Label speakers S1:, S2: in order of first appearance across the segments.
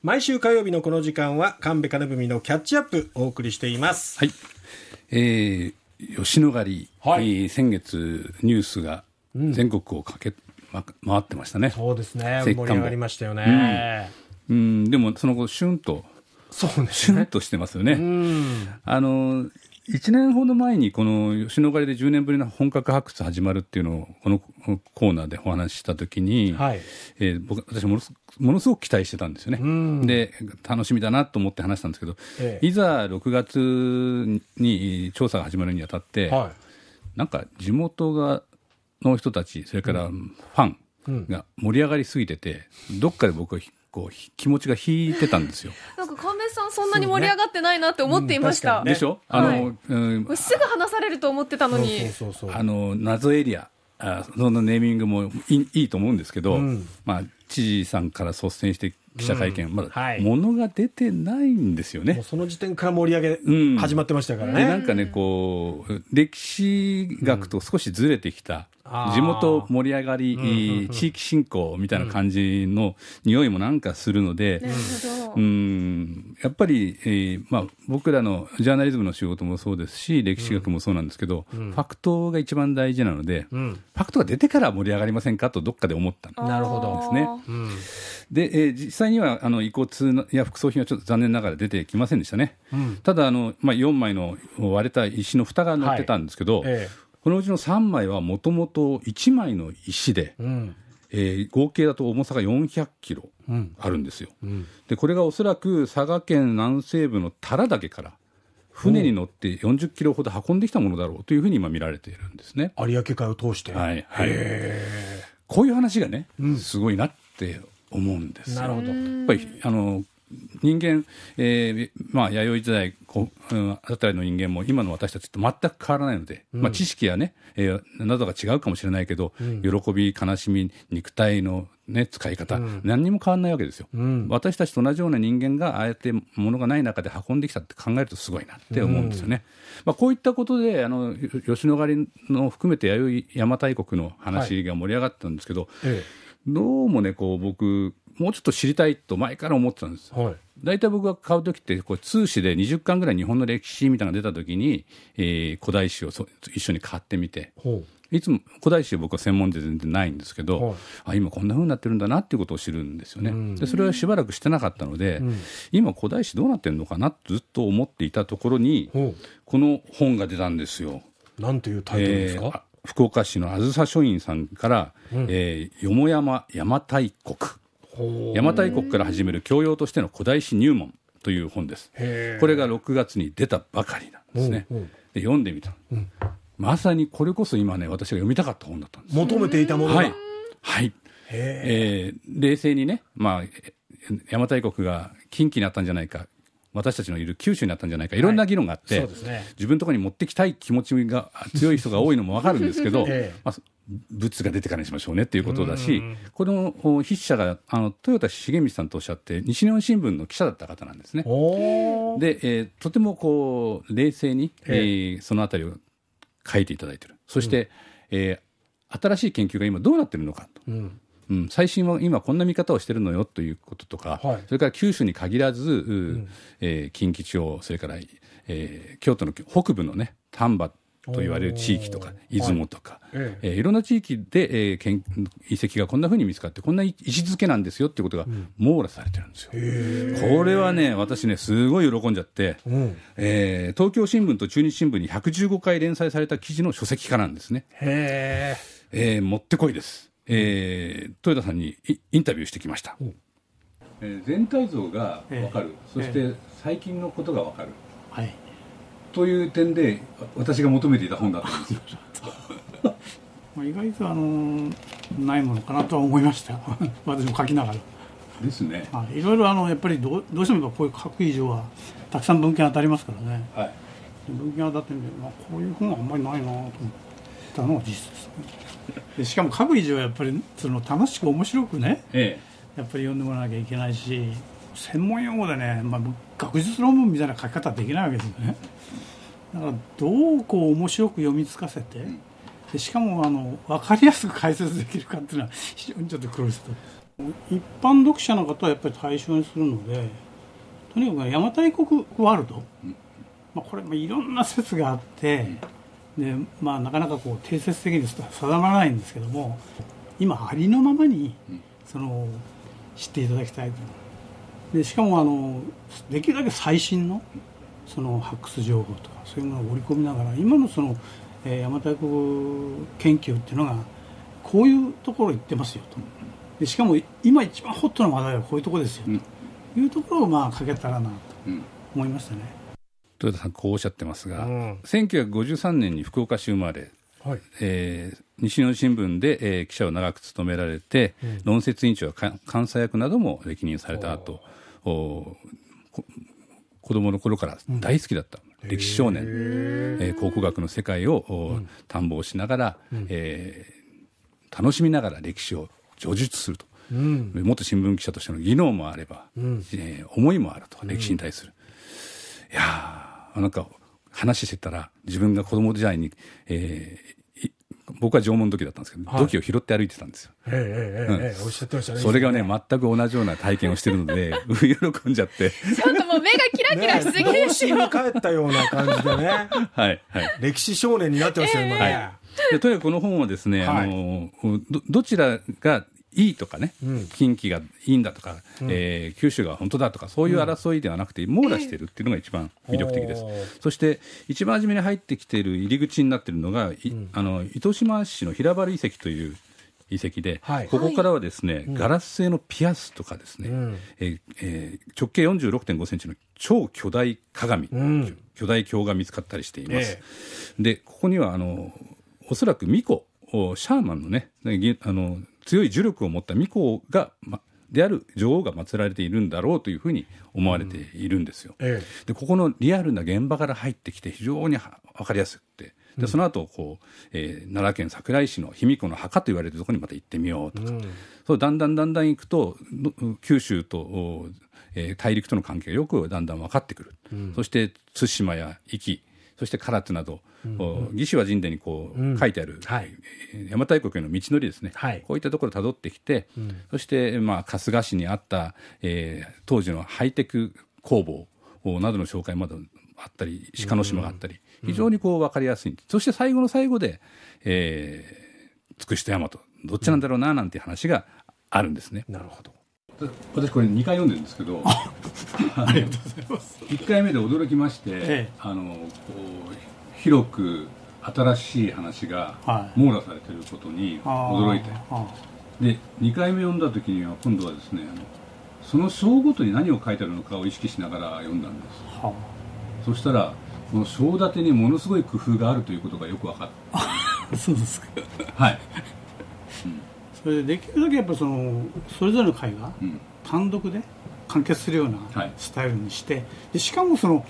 S1: 毎週火曜日のこの時間は神戸金文のキャッチアップお送りしています。
S2: はい、えー、吉野ヶ里、
S1: はい。
S2: えー先月ニュースが全国をかけ、ま、回ってましたね。
S1: そうですね。盛り上がりましたよね、
S2: うん。でもその後シュンと。
S1: そうです
S2: シュンとしてますよね、
S1: うん。
S2: あの1年ほど前にこの吉野ヶ里で10年ぶりの本格発掘始まるっていうのをこのコーナーでお話ししたときに、
S1: はい。
S2: えー僕私ものすものすごく期待してたんですよね、
S1: ん。
S2: で楽しみだなと思って話したんですけど、
S1: ええ。
S2: いざ6月に調査が始まるにあたって、
S1: は
S2: なんか地元がの人たちそれからファンが盛り上がりすぎてて、どっかで僕はこうひ気持ちが引いてたんですよ。
S3: なんか神戸さんそんなに盛り上がってないなって思っていました、
S1: ね。
S2: でしょ、あの、うん。
S3: これすぐ話されると思ってたの
S1: い
S3: に
S1: そうそうそう。
S2: あの謎エリアあそのネーミングもいいいいと思うんですけど、
S1: うん。
S2: まあ、知事さんから率先して記者会見、まだ
S1: はい。
S2: 物が出てないんですよね。
S1: その時点から盛り上げ、
S2: うん。
S1: 始まってましたからね、
S2: でなんかねこう歴史学と少しずれてきた、
S1: あー
S2: 地元盛り上がり、
S1: んうんうん
S2: 地域振興みたいな感じの匂いもなんかするので、うん。やっぱり、えーまあ、僕らのジャーナリズムの仕事もそうですし歴史学もそうなんですけど、ファクトが一番大事なので、
S1: うん。
S2: ファクトが出てから盛り上がりませんかとどっかで思ったの
S1: なるほど。
S2: ですね。
S1: うん
S2: で、えー実際にはあの遺骨や副葬品はちょっと残念ながら出てきませんでしたね。
S1: うん。
S2: ただあの、まあ、4枚の割れた石の蓋が載ってたんですけど、
S1: え
S2: このうちの3枚はもともと1枚の石で、
S1: えうん。
S2: えー合計だと重さが400キロ
S1: うん。
S2: あるんですよ。
S1: うん。
S2: でこれがおそらく佐賀県南西部の多良岳から船に乗って40キロほど運んできたものだろうというふうに今見られているんですね。
S1: 有明海を通して、
S2: はいはい、
S1: へ
S2: こういう話がね、
S1: うん。
S2: すごいなって思うんです
S1: なるほど、
S2: やっぱりあの人間、えーまあ、弥生時代こう、うん、あたりの人間も今の私たちと全く変わらないので、まあ、知識やね、えーなどが違うかもしれないけど、喜び、悲しみ、肉体の、ね、使い方、何にも変わらないわけですよ、
S1: ん。
S2: 私たちと同じような人間がああやって物がない中で運んできたって考えるとすごいなって思うんですよね。まあ、こういったことであの吉野ヶ里の含めて弥生邪馬台国の話が盛り上がったんですけど、
S1: え
S2: どうもね、こう僕、もうちょっと知りたいと前から思ってたんです。
S1: えはい。
S2: 大体僕が買うときって、こう通誌で20巻ぐらい日本の歴史みたいなのが出たときに、えー古代史をそ一緒に買ってみて、
S1: ほ
S2: いつも古代史僕は専門で全然ないんですけど、
S1: はい。
S2: あ今こんな風になってるんだなっていうことを知るんですよね。
S1: ん。
S2: でそれはしばらくしてなかったので、
S1: ん。
S2: 今古代史どうなってるのかなとずっと思っていたところに、この本が出たんですよ。
S1: うなんていうタイトルです
S2: えー
S1: か、
S2: 福岡市のあずさ書院さんから、えーよもやま邪馬台国邪馬台国から始める教養としての古代史入門という本です。これが6月に出たばかりなんですね。
S1: うんうん。
S2: で読んでみた、まさにこれこそ今ね私が読みたかった本だったんです。
S1: 求めていたものが、
S2: はい、はい。
S1: へ
S2: えー冷静にね、まあ、え邪馬台国が近畿にあったんじゃないか私たちのいる九州にあったんじゃないか。いろんな議論があって、
S1: そうですね。
S2: 自分のところに持ってきたい気持ちが強い人が多いのも分かるんですけど、
S1: ええ。
S2: まあ、物が出てからにしましょうねっていうことだし、このお筆者があの豊田重光さんとおっしゃって西日本新聞の記者だった方なんですね。で、えーとてもこう冷静に、え
S1: え
S2: ーそのあたりを書いていただいてる。そして、えー新しい研究が今どうなってるのかと、
S1: うん
S2: うん、最新は今こんな見方をしてるのよということとか、
S1: はい。
S2: それから九州に限らず、うえー近畿地方それから、えー京都の北部のね丹波と言われる地域とか出雲とか、
S1: え
S2: え。ーいろんな地域で、えー研遺跡がこんなふうに見つかってこんな位置づけなんですよっていうことが網羅されてるんですよ。これはね私ねすごい喜んじゃって、
S1: うん。
S2: えー東京新聞と中日新聞に115回連載された記事の書籍化なんですね。
S1: へ
S2: えーもってこいです、えー豊田さんにイインタビューしてきました、えー全体像が分かる、そして最近のことが分かる。
S4: はい、
S2: という点で私が求めていた本だったんですよ。
S4: まあ、意外とあのないものかなとは思いました。私も書きながら、
S2: ですね。
S4: はい、いろいろあのやっぱりどうどうしてもこういう書く以上はたくさん文献当たりますからね。
S2: はい。
S4: 文献当たってんで、まあ、こういう本はあんまりないなと思ったのが実す。しかも書く以上はやっぱりその楽しく面白くね
S2: え
S4: やっぱり読んでもらわなきゃいけないし専門用語でね、まあ、学術論文みたいな書き方はできないわけですよね。だからどうこう面白く読みつかせてでしかもあの分かりやすく解説できるかっていうのは非常にちょっと苦労した一般読者の方はやっぱり対象にするのでとにかく邪馬台国ワールド、まあ、これまあいろんな説があって、でまあ、なかなかこう定説的に定まらないんですけども今ありのままにその知っていただきたいと。でしかもあのできるだけ最新のその発掘情報とかそういうものを織り込みながら今のその、えー邪馬台国研究っていうのがこういうところ行ってますよと。でしかも今一番ホットな話題はこういうところですよ、と。いうところをまあかけたらなと
S2: うん。
S4: 思いましたね。
S2: 豊田さんこうおっしゃってますが、
S1: うん。
S2: 1953年に福岡市生まれ、
S1: はい。
S2: えー西日本新聞で、えー記者を長く務められて、論説委員長やか監査役なども歴任された後おこ子供の頃から大好きだった、歴史少年、えー考古学の世界を、お探訪しながら、えー楽しみながら歴史を叙述すると、
S1: うん。
S2: 元新聞記者としての技能もあれば、
S1: ん。
S2: えー思いもあると歴史に対する、いやーなんか話してたら自分が子供時代に、えーい僕は縄文土器だったんですけど、
S1: はい。
S2: 土器を拾って歩いてたんですよ。
S1: ええええええおっしゃってましたね
S2: それがね全く同じような体験をしてるので 喜んじゃって。
S3: ちょっともう目がキラキラしすぎですよ。
S1: に帰ったような感じでね。
S2: はいはい。
S1: 歴史少年になってますよ今ね、
S2: はい。でとにかくこの本はですね、
S1: はい。
S2: あのどどちらがいいとかね、
S1: うん。
S2: 近畿がいいんだとか、えー九州が本当だとかそういう争いではなくて、網羅してるっていうのが一番魅力的です、
S1: おー。
S2: そして一番初めに入ってきている入り口になっているのが、いあの糸島市の平原遺跡という遺跡で、
S1: はい。
S2: ここからはですね、ガラス製のピアスとかですね、
S1: うん。
S2: えーえー直径46.5センチの超巨大鏡、
S1: ん。
S2: 巨大鏡が見つかったりしています。
S1: え
S2: でここにはあのおそらく巫女おシャーマンのねぎあの強い呪力を持った巫女が、ま、である女王が祀られているんだろうというふうに思われているんですよ。
S1: え
S2: でここのリアルな現場から入ってきて非常には分かりやすくて。でその後こう、えー奈良県桜井市の卑弥呼の墓と言われるところにまた行ってみようとか、そうだんだんだんだん行くとど九州と、おえー大陸との関係がよくだんだん分かってくる、そして対馬や壱岐そして唐津など、お魏志倭人伝にこう、書いてある、
S1: はい。
S2: えー邪馬台国への道のりですね、
S1: はい。
S2: こういったところをたどってきて、そして、まあ、春日市にあった、えー当時のハイテク工房おなどの紹介まであったり鹿の島があったり、非常にこう分かりやすい。そして最後の最後で、えー、つくしと大和どっちなんだろうななんていう話があるんですね。
S1: なるほど
S2: 私これ2回読んでるんですけど
S4: ありがとうございます。
S2: 1回目で驚きまして、
S4: ええ。
S2: あの広く新しい話が
S4: はい。
S2: 網羅されていることに驚いて、
S4: あ
S2: で2回目読んだ時には今度はですねその章ごとに何を書いてあるのかを意識しながら読んだんです。
S4: ーは
S2: そしたらこの章立てにものすごい工夫があるということがよく分かっ
S4: あそうですか。
S2: たはい、
S4: それでできるだけやっぱそのそれぞれの会が
S2: うん
S4: 単独で完結するような
S2: はい
S4: スタイルにして、でしかもその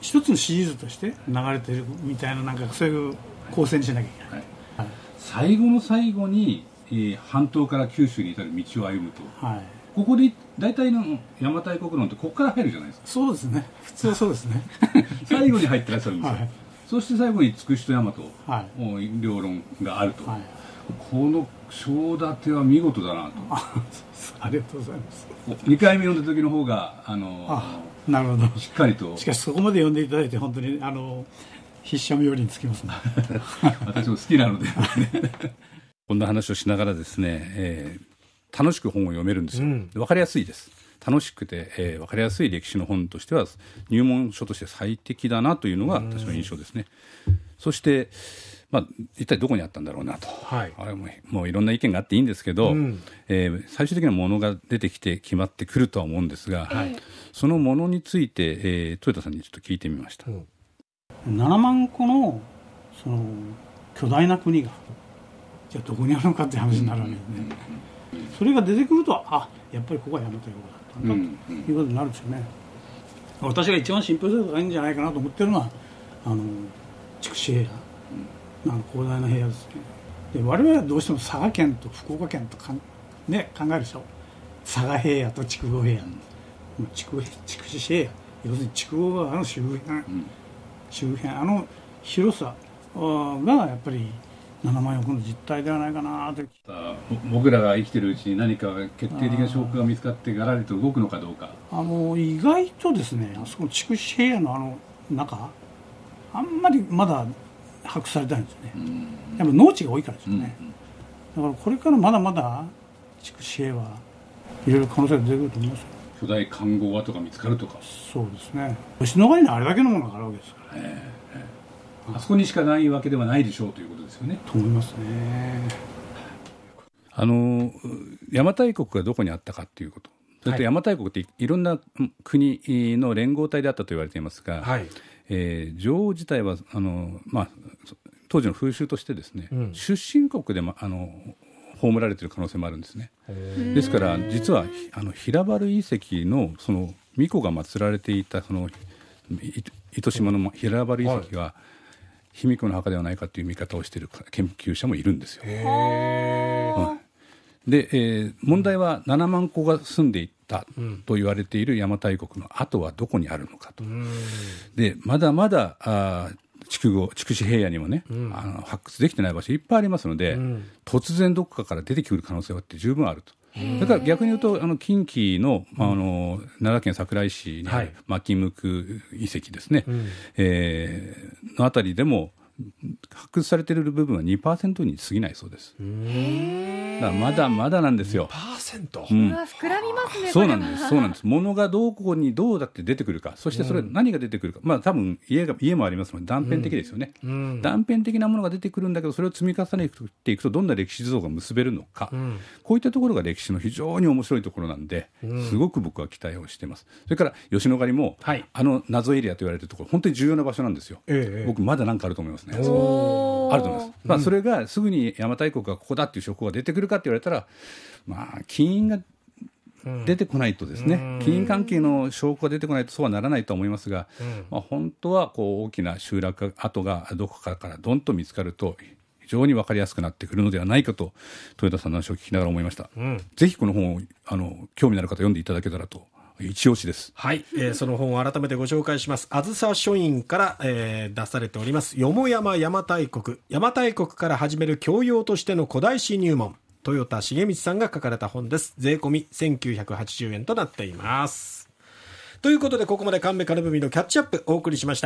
S4: 一つのシリーズとして流れてるみたいななんかそういう構成にしなきゃいけない。
S2: はい、
S4: はい
S2: 最後の最後に、えー半島から九州に至る道を歩むと
S4: はい。
S2: ここで大体の邪馬台国論ってここから入るじゃないですか
S4: そうですね。普通はそうですね。
S2: 最後に入ってらっしゃるんですよ、
S4: はい
S2: そして最後につくしと大和
S4: はい。
S2: お両論があると、
S4: はい。
S2: この章立ては見事だなと
S4: あありがとうございます。
S2: 2回目読んだ時の方があの
S4: あなるほど。
S2: しっかりと
S4: しかしそこまで読んでいただいて本当にあの必勝冥利につきますね。
S2: 私も好きなので こんな話をしながらですね、えー楽しく本を読めるんですよ、
S1: うん
S2: 分かりやすいです楽しくて、えー分かりやすい歴史の本としては入門書として最適だなというのが私の印象ですね、そして、まあ、一体どこにあったんだろうなと、
S1: はい。
S2: あれももういろんな意見があっていいんですけど、
S1: うん。
S2: えー最終的なものが出てきて決まってくるとは思うんですが、そのものについて、えー豊田さんにちょっと聞いてみました、
S1: うん。
S4: 7万個のその巨大な国がじゃあどこにあるのかって話になるわけですね。それが出てくるとあやっぱりここは大和帝国だったということになるんですよね。私が一番信憑性が高いんじゃないかなと思ってるのはあの筑紫平野、あの広大な平野ですね。で我々はどうしても佐賀県と福岡県とかん、ね、考えるでしょ。佐賀平野と筑後平野、筑筑紫平野。要するに筑後川の周辺、周辺。あの広さがやっぱり7万億の実態ではないかなと
S2: 僕らが生きてるうちに何か決定的な証拠が見つかってがらりと動くのかどうか。
S4: あの意外とですねあそこの筑紫平野のあの中あんまりまだ把握されてないんですよね、やっぱ農地が多いからですよね、だからこれからまだまだ筑紫平はいろいろ可能性が出てくると思いますよ。
S2: 巨大看護跡が見つかるとか。
S4: そうですね。吉野ヶ里にあれだけのものがあるわけですから、ね、
S2: あそこにしかないわけではないでしょうということですよね。
S4: と思いますね。
S2: あの邪馬台国がどこにあったかということそれと邪馬台国っていろんな国の連合体であったと言われていますが、はい、えー、女王自体はあの、まあ、当時の風習としてですね、うん、出身国でもあの葬られている可能性もあるんですね。ですから実はあの平原遺跡のその巫女が祀られていたその糸島の平原遺跡は、卑弥呼の墓ではないかという見方をしている研究者もいるんですよ。で、えー、問題は7万戸が住んでいったと言われている邪馬台国の後はどこにあるのかと。でまだまだあ筑後筑紫平野にもね、うん、あの発掘できてない場所いっぱいありますので、うん、突然どこかから出てくる可能性はって十分あると。だから逆に言うとあの近畿の,、あの奈良県桜井市にある牧向遺跡ですね、はい、えー、のあたりでも発掘されている部分は2%に過ぎないそうです。だまだまだなんですよ。
S3: 2%、うん、膨らみますね。
S2: そうなんです。そうなんです。物がどこにどうだって出てくるか、そしてそれ何が出てくるか、まあ多分家が家もありますので断片的ですよね、うん、断片的なものが出てくるんだけど、それを積み重ねていくとどんな歴史像が結べるのか、うん、こういったところが歴史の非常に面白いところなんで、すごく僕は期待をしています。それから吉野ヶ里も、はい、あの謎エリアと言われてるところ本当に重要な場所なんですよ。ええ、僕まだ何かあると思いますね。あると思います。まあそれがすぐに邪馬台国がここだっていう証拠が出てくるかって言われたら、まあ金印が出てこないとですね、金融関係の証拠が出てこないとそうはならないと思いますが、まあ、本当はこう大きな集落跡がどこかからどんと見つかると非常に分かりやすくなってくるのではないかと豊田さんの話を聞きながら思いました、うん、ぜひこの本をあの興味のある方読んでいただけたらと一押しです。
S1: はい、えー、その本を改めてご紹介します。あずさ書院から、えー、出されております。よもやま邪馬台国。邪馬台国から始める教養としての古代史入門。豊田重光さんが書かれた本です。税込み1980円となっています。ということで、ここまで神戸金文のキャッチアップお送りしました。